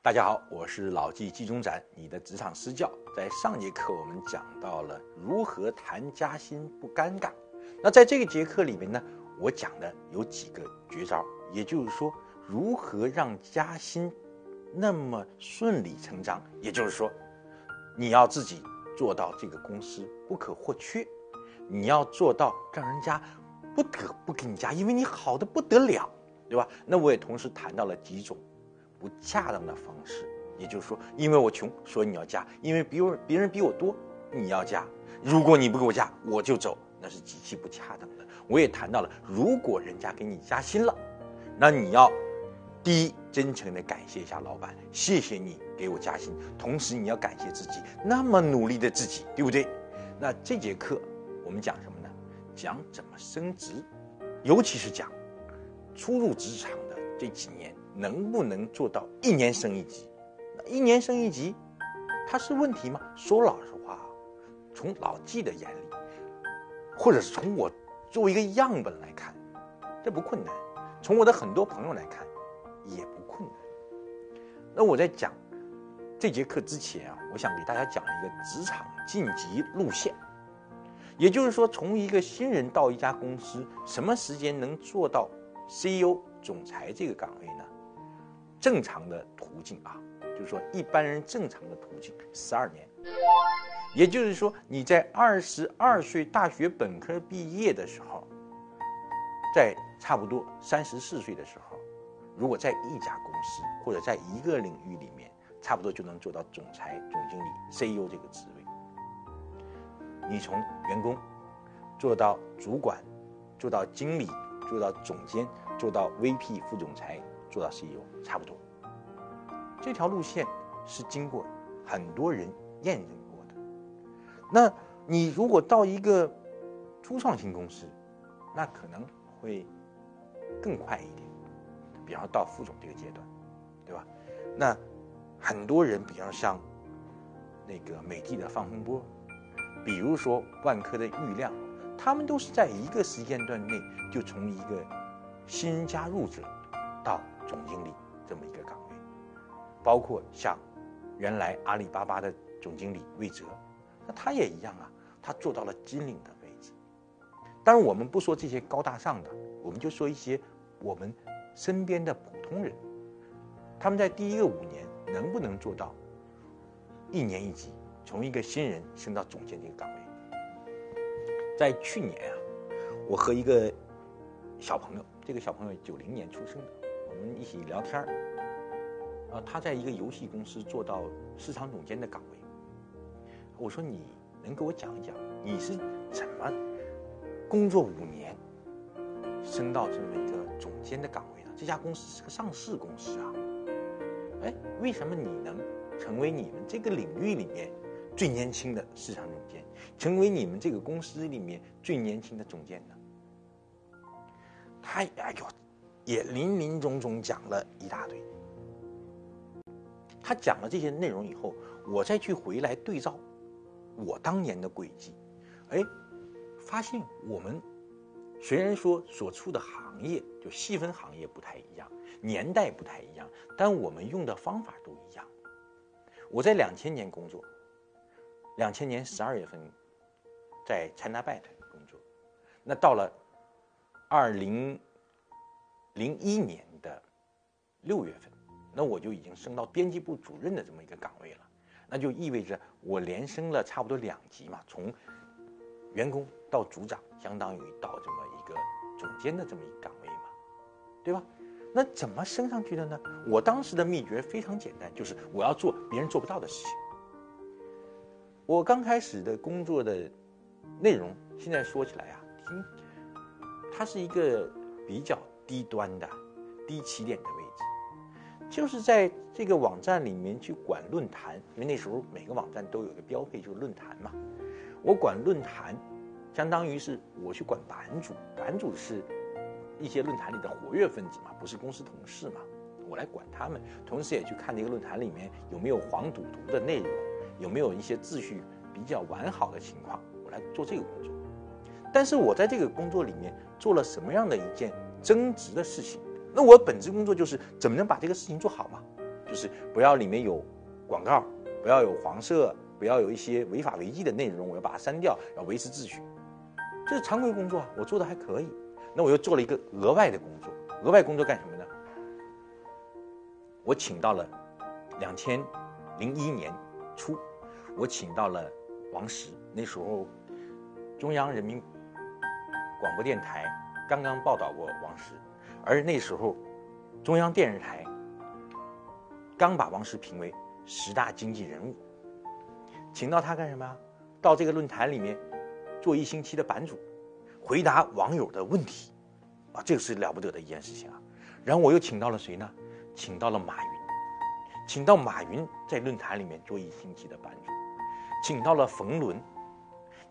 大家好，我是老纪纪中展，你的职场私教。在上节课我们讲到了如何谈加薪不尴尬。那在这个节课里面呢，我讲的有几个绝招，也就是说如何让加薪那么顺理成章。也就是说，你要自己做到这个公司不可或缺，你要做到让人家不得不给你加，因为你好的不得了，对吧？那我也同时谈到了几种。不恰当的方式，也就是说，因为我穷，所以你要加；因为比我别人比我多，你要加。如果你不给我加，我就走，那是极其不恰当的。我也谈到了，如果人家给你加薪了，那你要第一真诚的感谢一下老板，谢谢你给我加薪，同时你要感谢自己那么努力的自己，对不对？那这节课我们讲什么呢？讲怎么升职，尤其是讲初入职场的这几年。能不能做到一年升一级？一年升一级，它是问题吗？说老实话，从老纪的眼里，或者是从我作为一个样本来看，这不困难。从我的很多朋友来看，也不困难。那我在讲这节课之前啊，我想给大家讲一个职场晋级路线，也就是说，从一个新人到一家公司，什么时间能做到 CEO 总裁这个岗位呢？正常的途径啊，就是说一般人正常的途径十二年，也就是说你在二十二岁大学本科毕业的时候，在差不多三十四岁的时候，如果在一家公司或者在一个领域里面，差不多就能做到总裁、总经理、CEO 这个职位。你从员工做到主管，做到经理，做到总监，做到 VP 副总裁。做到 CEO 差不多，这条路线是经过很多人验证过的。那你如果到一个初创型公司，那可能会更快一点，比方到副总这个阶段，对吧？那很多人，比方像那个美的的方洪波，比如说万科的郁亮，他们都是在一个时间段内就从一个新加入者到总经理这么一个岗位，包括像原来阿里巴巴的总经理魏哲，那他也一样啊，他做到了金领的位置。当然，我们不说这些高大上的，我们就说一些我们身边的普通人，他们在第一个五年能不能做到一年一级，从一个新人升到总监这个岗位？在去年啊，我和一个小朋友，这个小朋友九零年出生的。我们一起聊天儿，啊，他在一个游戏公司做到市场总监的岗位。我说：“你能给我讲一讲，你是怎么工作五年升到这么一个总监的岗位？这家公司是个上市公司啊，哎，为什么你能成为你们这个领域里面最年轻的市场总监，成为你们这个公司里面最年轻的总监呢？”他哎呦！也林林总总讲了一大堆。他讲了这些内容以后，我再去回来对照我当年的轨迹，哎，发现我们虽然说所处的行业就细分行业不太一样，年代不太一样，但我们用的方法都一样。我在两千年工作，两千年十二月份在 ChinaBet 工作，那到了二零。零一年的六月份，那我就已经升到编辑部主任的这么一个岗位了，那就意味着我连升了差不多两级嘛，从员工到组长，相当于到这么一个总监的这么一个岗位嘛，对吧？那怎么升上去的呢？我当时的秘诀非常简单，就是我要做别人做不到的事情。我刚开始的工作的内容，现在说起来啊，听，它是一个比较。低端的、低起点的位置，就是在这个网站里面去管论坛，因为那时候每个网站都有一个标配，就是论坛嘛。我管论坛，相当于是我去管版主，版主是一些论坛里的活跃分子嘛，不是公司同事嘛，我来管他们，同时也去看这个论坛里面有没有黄赌毒的内容，有没有一些秩序比较完好的情况，我来做这个工作。但是我在这个工作里面做了什么样的一件增值的事情？那我本职工作就是怎么能把这个事情做好嘛？就是不要里面有广告，不要有黄色，不要有一些违法违纪的内容，我要把它删掉，要维持秩序。这是常规工作啊，我做的还可以。那我又做了一个额外的工作，额外工作干什么呢？我请到了两千零一年初，我请到了王石。那时候中央人民广播电台刚刚报道过王石，而那时候中央电视台刚把王石评为十大经济人物，请到他干什么？到这个论坛里面做一星期的版主，回答网友的问题，啊，这个是了不得的一件事情啊。然后我又请到了谁呢？请到了马云，请到马云在论坛里面做一星期的版主，请到了冯仑，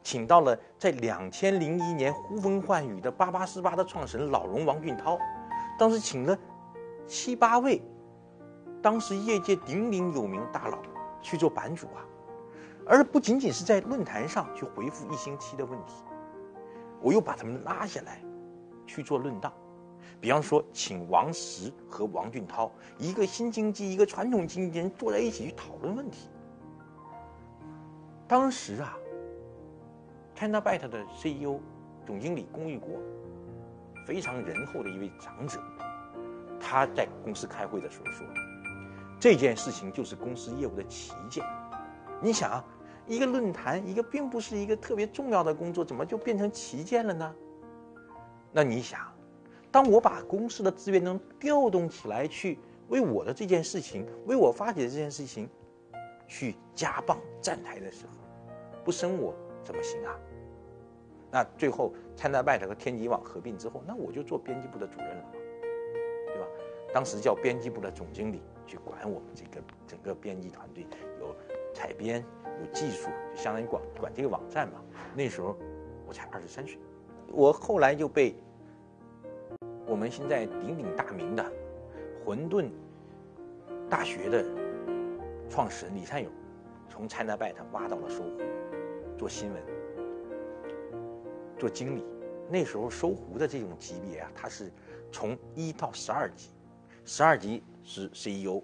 请到了在两千零一年呼风唤雨的八八四八的创始人老龙王俊涛，当时请了七八位当时业界鼎鼎有名大佬去做版主啊，而不仅仅是在论坛上去回复一星期的问题，我又把他们拉下来去做论道。比方说，请王石和王俊涛，一个新经济，一个传统经济人坐在一起去讨论问题。当时啊，ChinaByte 的 CEO 总经理龚玉国，非常仁厚的一位长者，他在公司开会的时候说，这件事情就是公司业务的旗舰。你想啊，一个论坛，一个并不是一个特别重要的工作，怎么就变成旗舰了呢？那你想？当我把公司的资源能调动起来，去为我的这件事情，为我发起的这件事情，去加磅站台的时候，不升我怎么行啊？那最后，China b i t 和天极网合并之后，那我就做编辑部的主任了嘛，对吧？当时叫编辑部的总经理，去管我们这个整个编辑团队，采编，有技术，就相当于管管这个网站嘛。那时候我才二十三岁，我后来就被。我们现在鼎鼎大名的混沌大学的创始人李善友，从 ChinaByte 挖到了搜狐，做新闻，做经理。那时候搜狐的这种级别啊，他是从一到十二级，十二级是 CEO，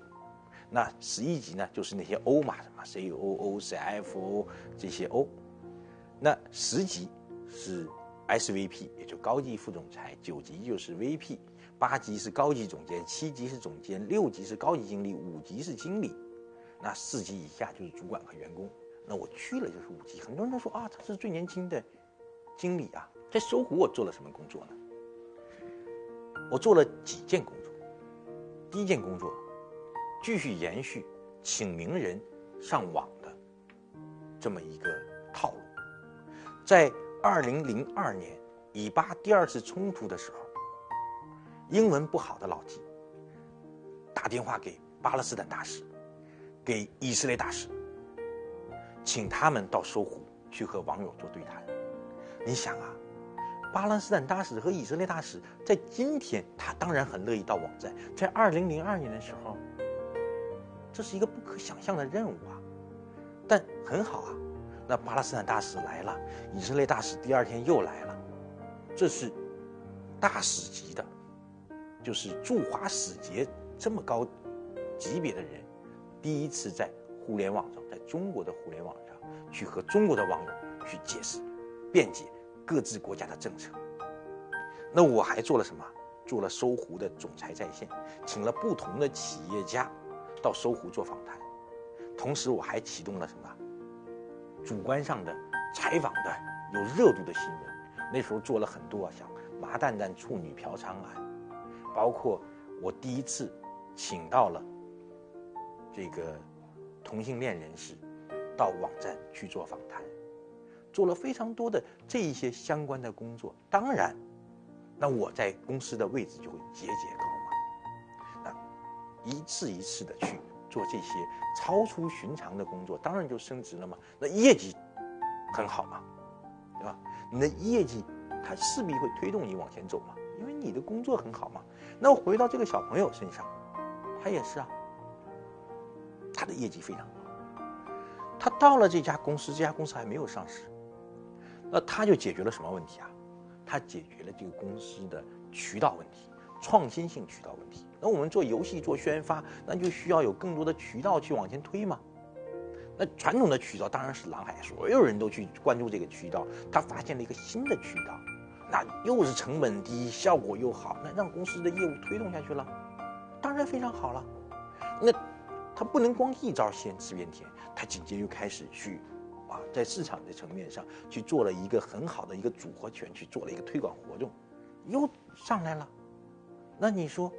那十一级呢就是那些 O 嘛，什么 COO、CFO 这些 O，那十级是。SVP 也就高级副总裁，九级就是 VP，八级是高级总监，七级是总监，六级是高级经理，五级是经理，那四级以下就是主管和员工。那我去了就是五级。很多人都说啊，他是最年轻的经理啊。在搜狐我做了什么工作呢？我做了几件工作。第一件工作，继续延续请名人上网的这么一个套路，在。二零零二年以巴第二次冲突的时候，英文不好的老季打电话给巴勒斯坦大使，给以色列大使，请他们到搜狐去和网友做对谈。你想啊，巴勒斯坦大使和以色列大使在今天，他当然很乐意到网站。在二零零二年的时候，这是一个不可想象的任务啊，但很好啊。那巴勒斯坦大使来了，以色列大使第二天又来了，这是大使级的，就是驻华使节这么高级别的人，第一次在互联网上，在中国的互联网上去和中国的网友去解释、辩解各自国家的政策。那我还做了什么？做了搜狐的总裁在线，请了不同的企业家到搜狐做访谈，同时我还启动了什么？主观上的采访的有热度的新闻，那时候做了很多啊，像麻蛋蛋处女嫖娼案，包括我第一次请到了这个同性恋人士到网站去做访谈，做了非常多的这一些相关的工作。当然，那我在公司的位置就会节节高。一次一次的去。做这些超出寻常的工作，当然就升职了嘛。那业绩很好嘛，对吧？你的业绩，它势必会推动你往前走嘛，因为你的工作很好嘛。那我回到这个小朋友身上，他也是啊，他的业绩非常好，他到了这家公司，这家公司还没有上市，那他就解决了什么问题啊？他解决了这个公司的渠道问题，创新性渠道问题。那我们做游戏做宣发，那就需要有更多的渠道去往前推嘛。那传统的渠道当然是蓝海，所有人都去关注这个渠道。他发现了一个新的渠道，那又是成本低，效果又好，那让公司的业务推动下去了，当然非常好了。那他不能光一招先吃遍天，他紧接着又开始去啊，在市场的层面上去做了一个很好的一个组合拳，去做了一个推广活动，又上来了。那你说，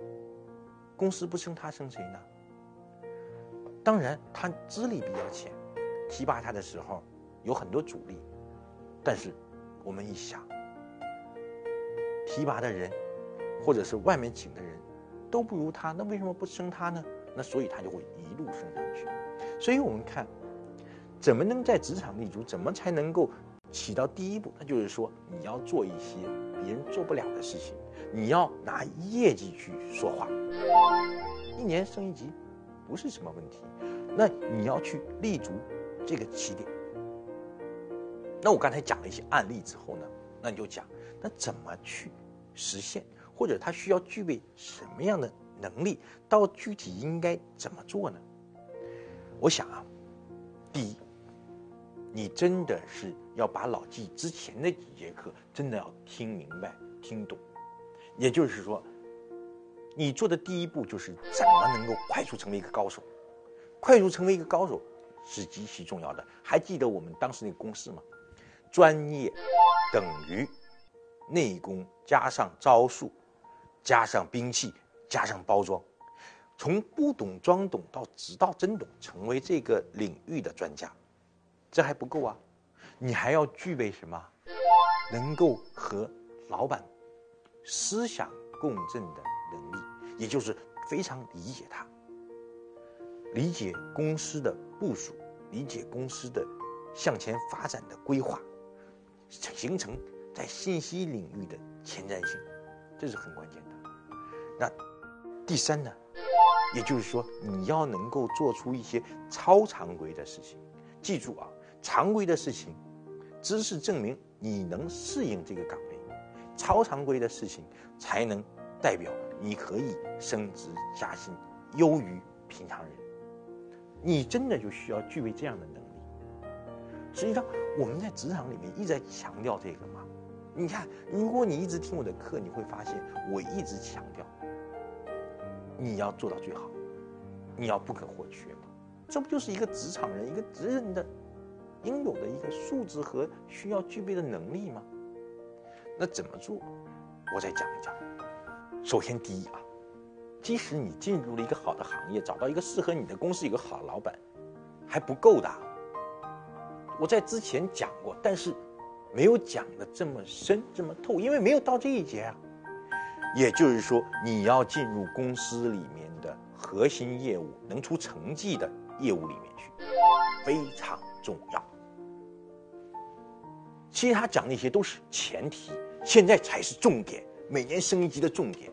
公司不升他升谁呢？当然，他资历比较浅，提拔他的时候有很多阻力。但是，我们一想，提拔的人，或者是外面请的人，都不如他，那为什么不升他呢？那所以他就会一路升上去。所以我们看，怎么能在职场立足，怎么才能够起到第一步？那就是说，你要做一些别人做不了的事情，你要拿业绩去说话，一年升一级。不是什么问题，那你要去立足这个起点。那我刚才讲了一些案例之后呢，那你就讲，那怎么去实现，或者他需要具备什么样的能力，到具体应该怎么做呢？我想啊，第一，你真的是要把老纪之前的几节课真的要听明白、听懂，也就是说。你做的第一步就是怎么能够快速成为一个高手，快速成为一个高手是极其重要的。还记得我们当时那个公式吗？专业等于内功加上招数，加上兵器，加上包装，从不懂装懂到直到真懂，成为这个领域的专家，这还不够啊！你还要具备什么？能够和老板思想共振的。能力，也就是非常理解他，理解公司的部署，理解公司的向前发展的规划，形成在信息领域的前瞻性，这是很关键的。那第三呢，也就是说你要能够做出一些超常规的事情。记住啊，常规的事情，知识证明你能适应这个岗，超常规的事情才能代表。你可以升职加薪，优于平常人。你真的就需要具备这样的能力。实际上，我们在职场里面一直在强调这个嘛。你看，如果你一直听我的课，你会发现我一直强调，你要做到最好，你要不可或缺嘛。这不就是一个职场人、一个职人的应有的一个素质和需要具备的能力吗？那怎么做？我再讲一讲。首先，第一啊，即使你进入了一个好的行业，找到一个适合你的公司，有个好老板，还不够的。我在之前讲过，但是没有讲的这么深、这么透，因为没有到这一节啊。也就是说，你要进入公司里面的核心业务、能出成绩的业务里面去，非常重要。其实他讲那些都是前提，现在才是重点。每年升一级的重点。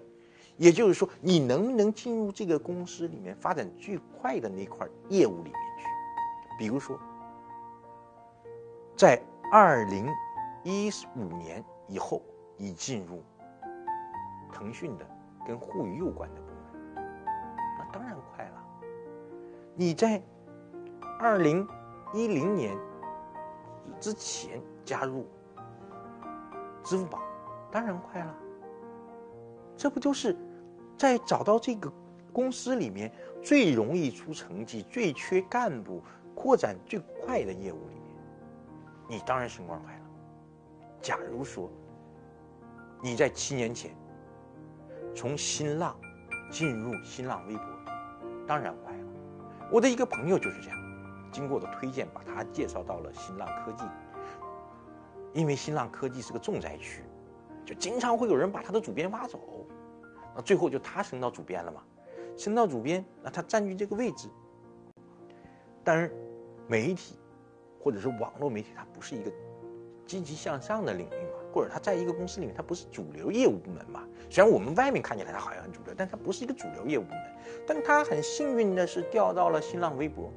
也就是说，你能不能进入这个公司里面发展最快的那块业务里面去？比如说，在二零一五年以后，你进入腾讯的跟互娱有关的部门，那当然快了。你在二零一零年之前加入支付宝，当然快了。这不就是？在找到这个公司里面最容易出成绩、最缺干部、扩展最快的业务里面，你当然升官快了。假如说你在七年前从新浪进入新浪微博，当然快了。我的一个朋友就是这样，经过我的推荐，把他介绍到了新浪科技。因为新浪科技是个重灾区，就经常会有人把他的主编挖走。那最后就他升到主编了嘛，升到主编，那他占据这个位置。但是，媒体或者是网络媒体，它不是一个积极向上的领域嘛，或者他在一个公司里面，它不是主流业务部门嘛。虽然我们外面看起来它好像很主流，但它不是一个主流业务部门。但他很幸运的是调到了新浪微博，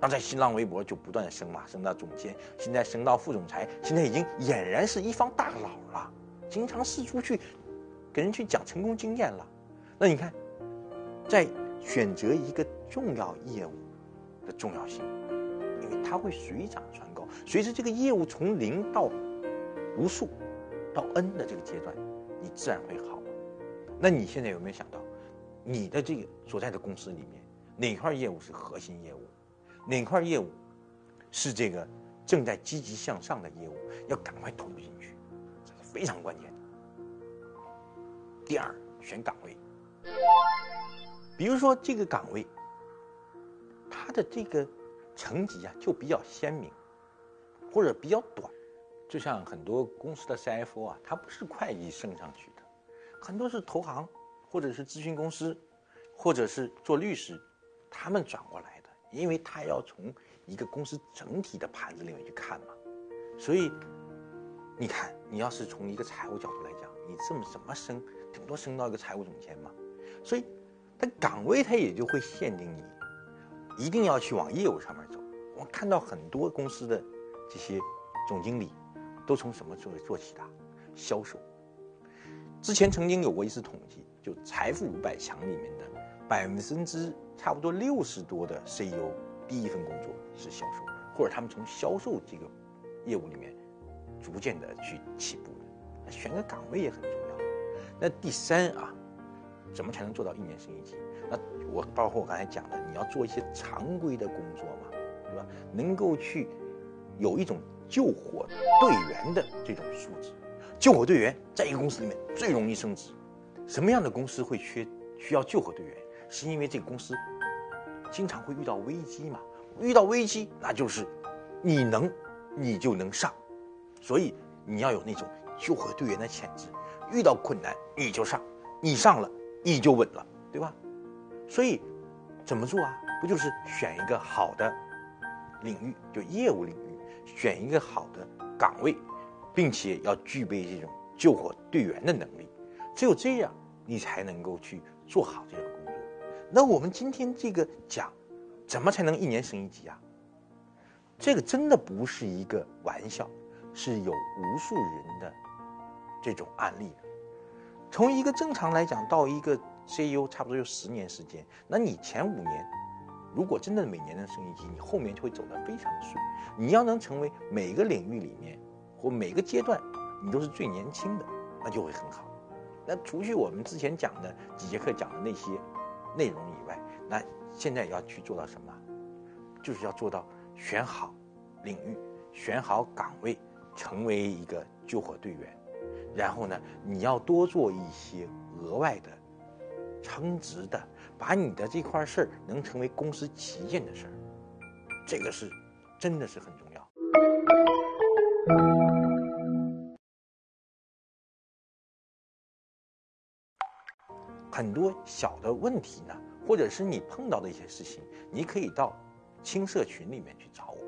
那在新浪微博就不断的升嘛，升到总监，现在升到副总裁，现在已经俨然是一方大佬了，经常四处去给人去讲成功经验了。那你看，在选择一个重要业务的重要性，因为它会水涨船高，随着这个业务从零到无数到 N 的这个阶段，你自然会好。那你现在有没有想到，你的这个所在的公司里面哪块业务是核心业务？哪块业务是这个正在积极向上的业务，要赶快投入进去，这是非常关键的。第二，选岗位，比如说这个岗位，它的这个层级啊就比较鲜明，或者比较短，就像很多公司的 CFO 啊，他不是会计升上去的，很多是投行或者是咨询公司，或者是做律师，他们转过来。因为他要从一个公司整体的盘子里面去看嘛，所以你看，你要是从一个财务角度来讲，你这么怎么升，顶多升到一个财务总监嘛。所以，他岗位他也就会限定你，一定要去往业务上面走。我看到很多公司的这些总经理，都从什么做做起的？销售。之前曾经有过一次统计，就财富五百强里面的百分之。差不多六十多的 CEO 第一份工作是销售，或者他们从销售这个业务里面逐渐的去起步的。选个岗位也很重要。那第三啊，怎么才能做到一年升一级？那我包括我刚才讲的，你要做一些常规的工作嘛，对吧？能够去有一种救火队员的这种素质。救火队员在一个公司里面最容易升职。什么样的公司会缺需要救火队员？是因为这个公司经常会遇到危机嘛？遇到危机，那就是你能，你就能上，所以你要有那种救火队员的潜质。遇到困难你就上，你上了你就稳了，对吧？所以怎么做啊？不就是选一个好的领域，就业务领域，选一个好的岗位，并且要具备这种救火队员的能力。只有这样，你才能够去做好这个。那我们今天这个讲，怎么才能一年升一级啊？这个真的不是一个玩笑，是有无数人的这种案例。从一个正常来讲，到一个 CEO 差不多有十年时间。那你前五年，如果真的每年能升一级，你后面就会走得非常顺。你要能成为每个领域里面或每个阶段你都是最年轻的，那就会很好。那除去我们之前讲的几节课讲的那些。内容以外，那现在要去做到什么？就是要做到选好领域、选好岗位，成为一个救火队员。然后呢，你要多做一些额外的称职的，把你的这块事儿能成为公司旗舰的事儿。这个是真的是很重要。很多小的问题呢，或者是你碰到的一些事情，你可以到青社群里面去找我，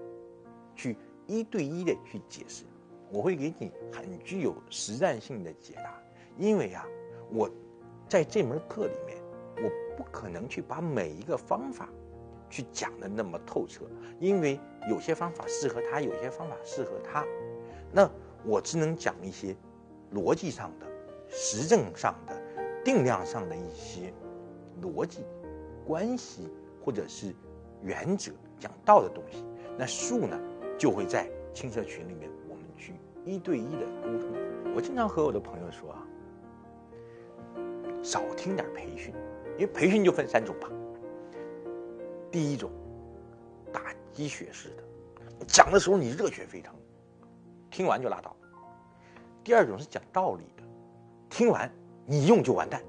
去一对一的去解释，我会给你很具有实战性的解答。因为啊，我在这门课里面，我不可能去把每一个方法去讲的那么透彻，因为有些方法适合他，有些方法适合他，那我只能讲一些逻辑上的、实证上的。定量上的一些逻辑、关系或者是原则、讲道的东西，那术呢就会在青社群里面，我们去一对一的沟通。我经常和我的朋友说啊，少听点培训，因为培训就分三种吧。第一种，打鸡血式的，讲的时候你热血沸腾，听完就拉倒；第二种是讲道理的，听完。你用就完蛋。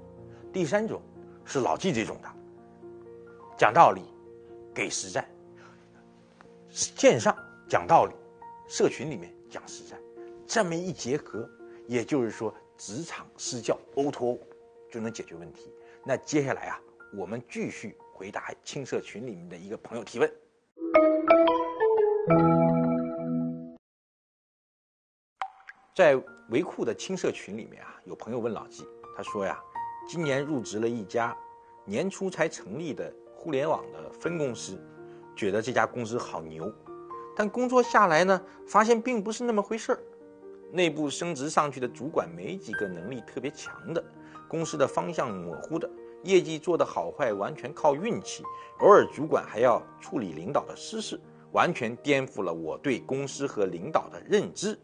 第三种是老纪这种的，讲道理，给实战，线上讲道理，社群里面讲实战，这么一结合，也就是说职场私教 O to O 就能解决问题。那接下来啊，我们继续回答青社群里面的一个朋友提问。在维库的青社群里面啊，有朋友问老纪。他说呀，今年入职了一家年初才成立的互联网的分公司，觉得这家公司好牛，但工作下来呢，发现并不是那么回事儿。内部升职上去的主管没几个能力特别强的，公司的方向模糊的，业绩做得好坏完全靠运气，偶尔主管还要处理领导的私事，完全颠覆了我对公司和领导的认知。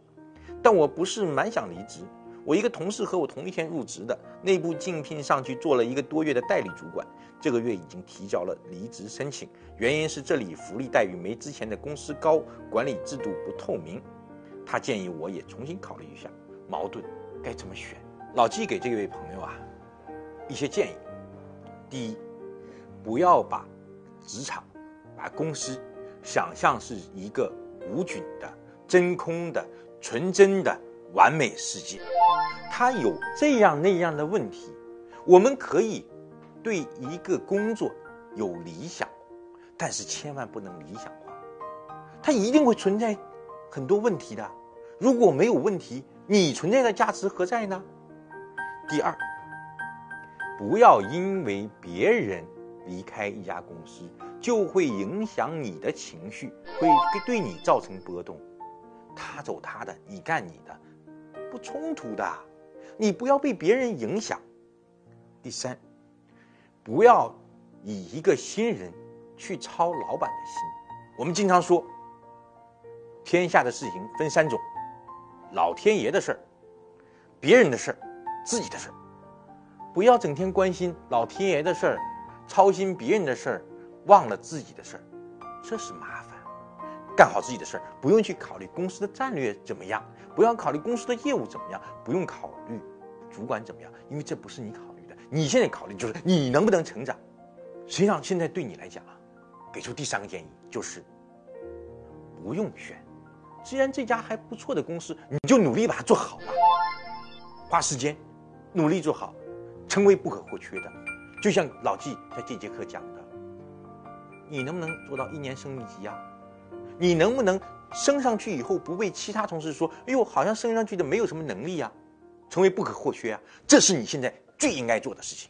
但我不是蛮想离职。我一个同事和我同一天入职的，内部竞聘上去做了一个多月的代理主管，这个月已经提交了离职申请，原因是这里福利待遇没之前的公司高，管理制度不透明。他建议我也重新考虑一下，矛盾该怎么选？老季给这位朋友啊一些建议：第一，不要把职场、把公司想象是一个无菌的、真空的、纯真的。完美世界，它有这样那样的问题。我们可以对一个工作有理想，但是千万不能理想化。它一定会存在很多问题的。如果没有问题，你存在的价值何在呢？第二，不要因为别人离开一家公司，就会影响你的情绪，会对你造成波动。他走他的，你干你的。不冲突的，你不要被别人影响。第三，不要以一个新人去操老板的心。我们经常说，天下的事情分三种：老天爷的事儿、别人的事儿、自己的事儿。不要整天关心老天爷的事儿，操心别人的事儿，忘了自己的事儿，这是麻。干好自己的事儿，不用去考虑公司的战略怎么样。不要考虑公司的业务怎么样，不用考虑主管怎么样，因为这不是你考虑的。你现在考虑就是你能不能成长。实际上，现在对你来讲啊，给出第三个建议就是不用选。既然这家还不错的公司，你就努力把它做好吧，花时间努力做好，成为不可或缺的。就像老纪在这节课讲的，你能不能做到一年升一级啊？你能不能？升上去以后不被其他同事说：“哎呦，好像升上去的没有什么能力啊，成为不可或缺啊。”这是你现在最应该做的事情。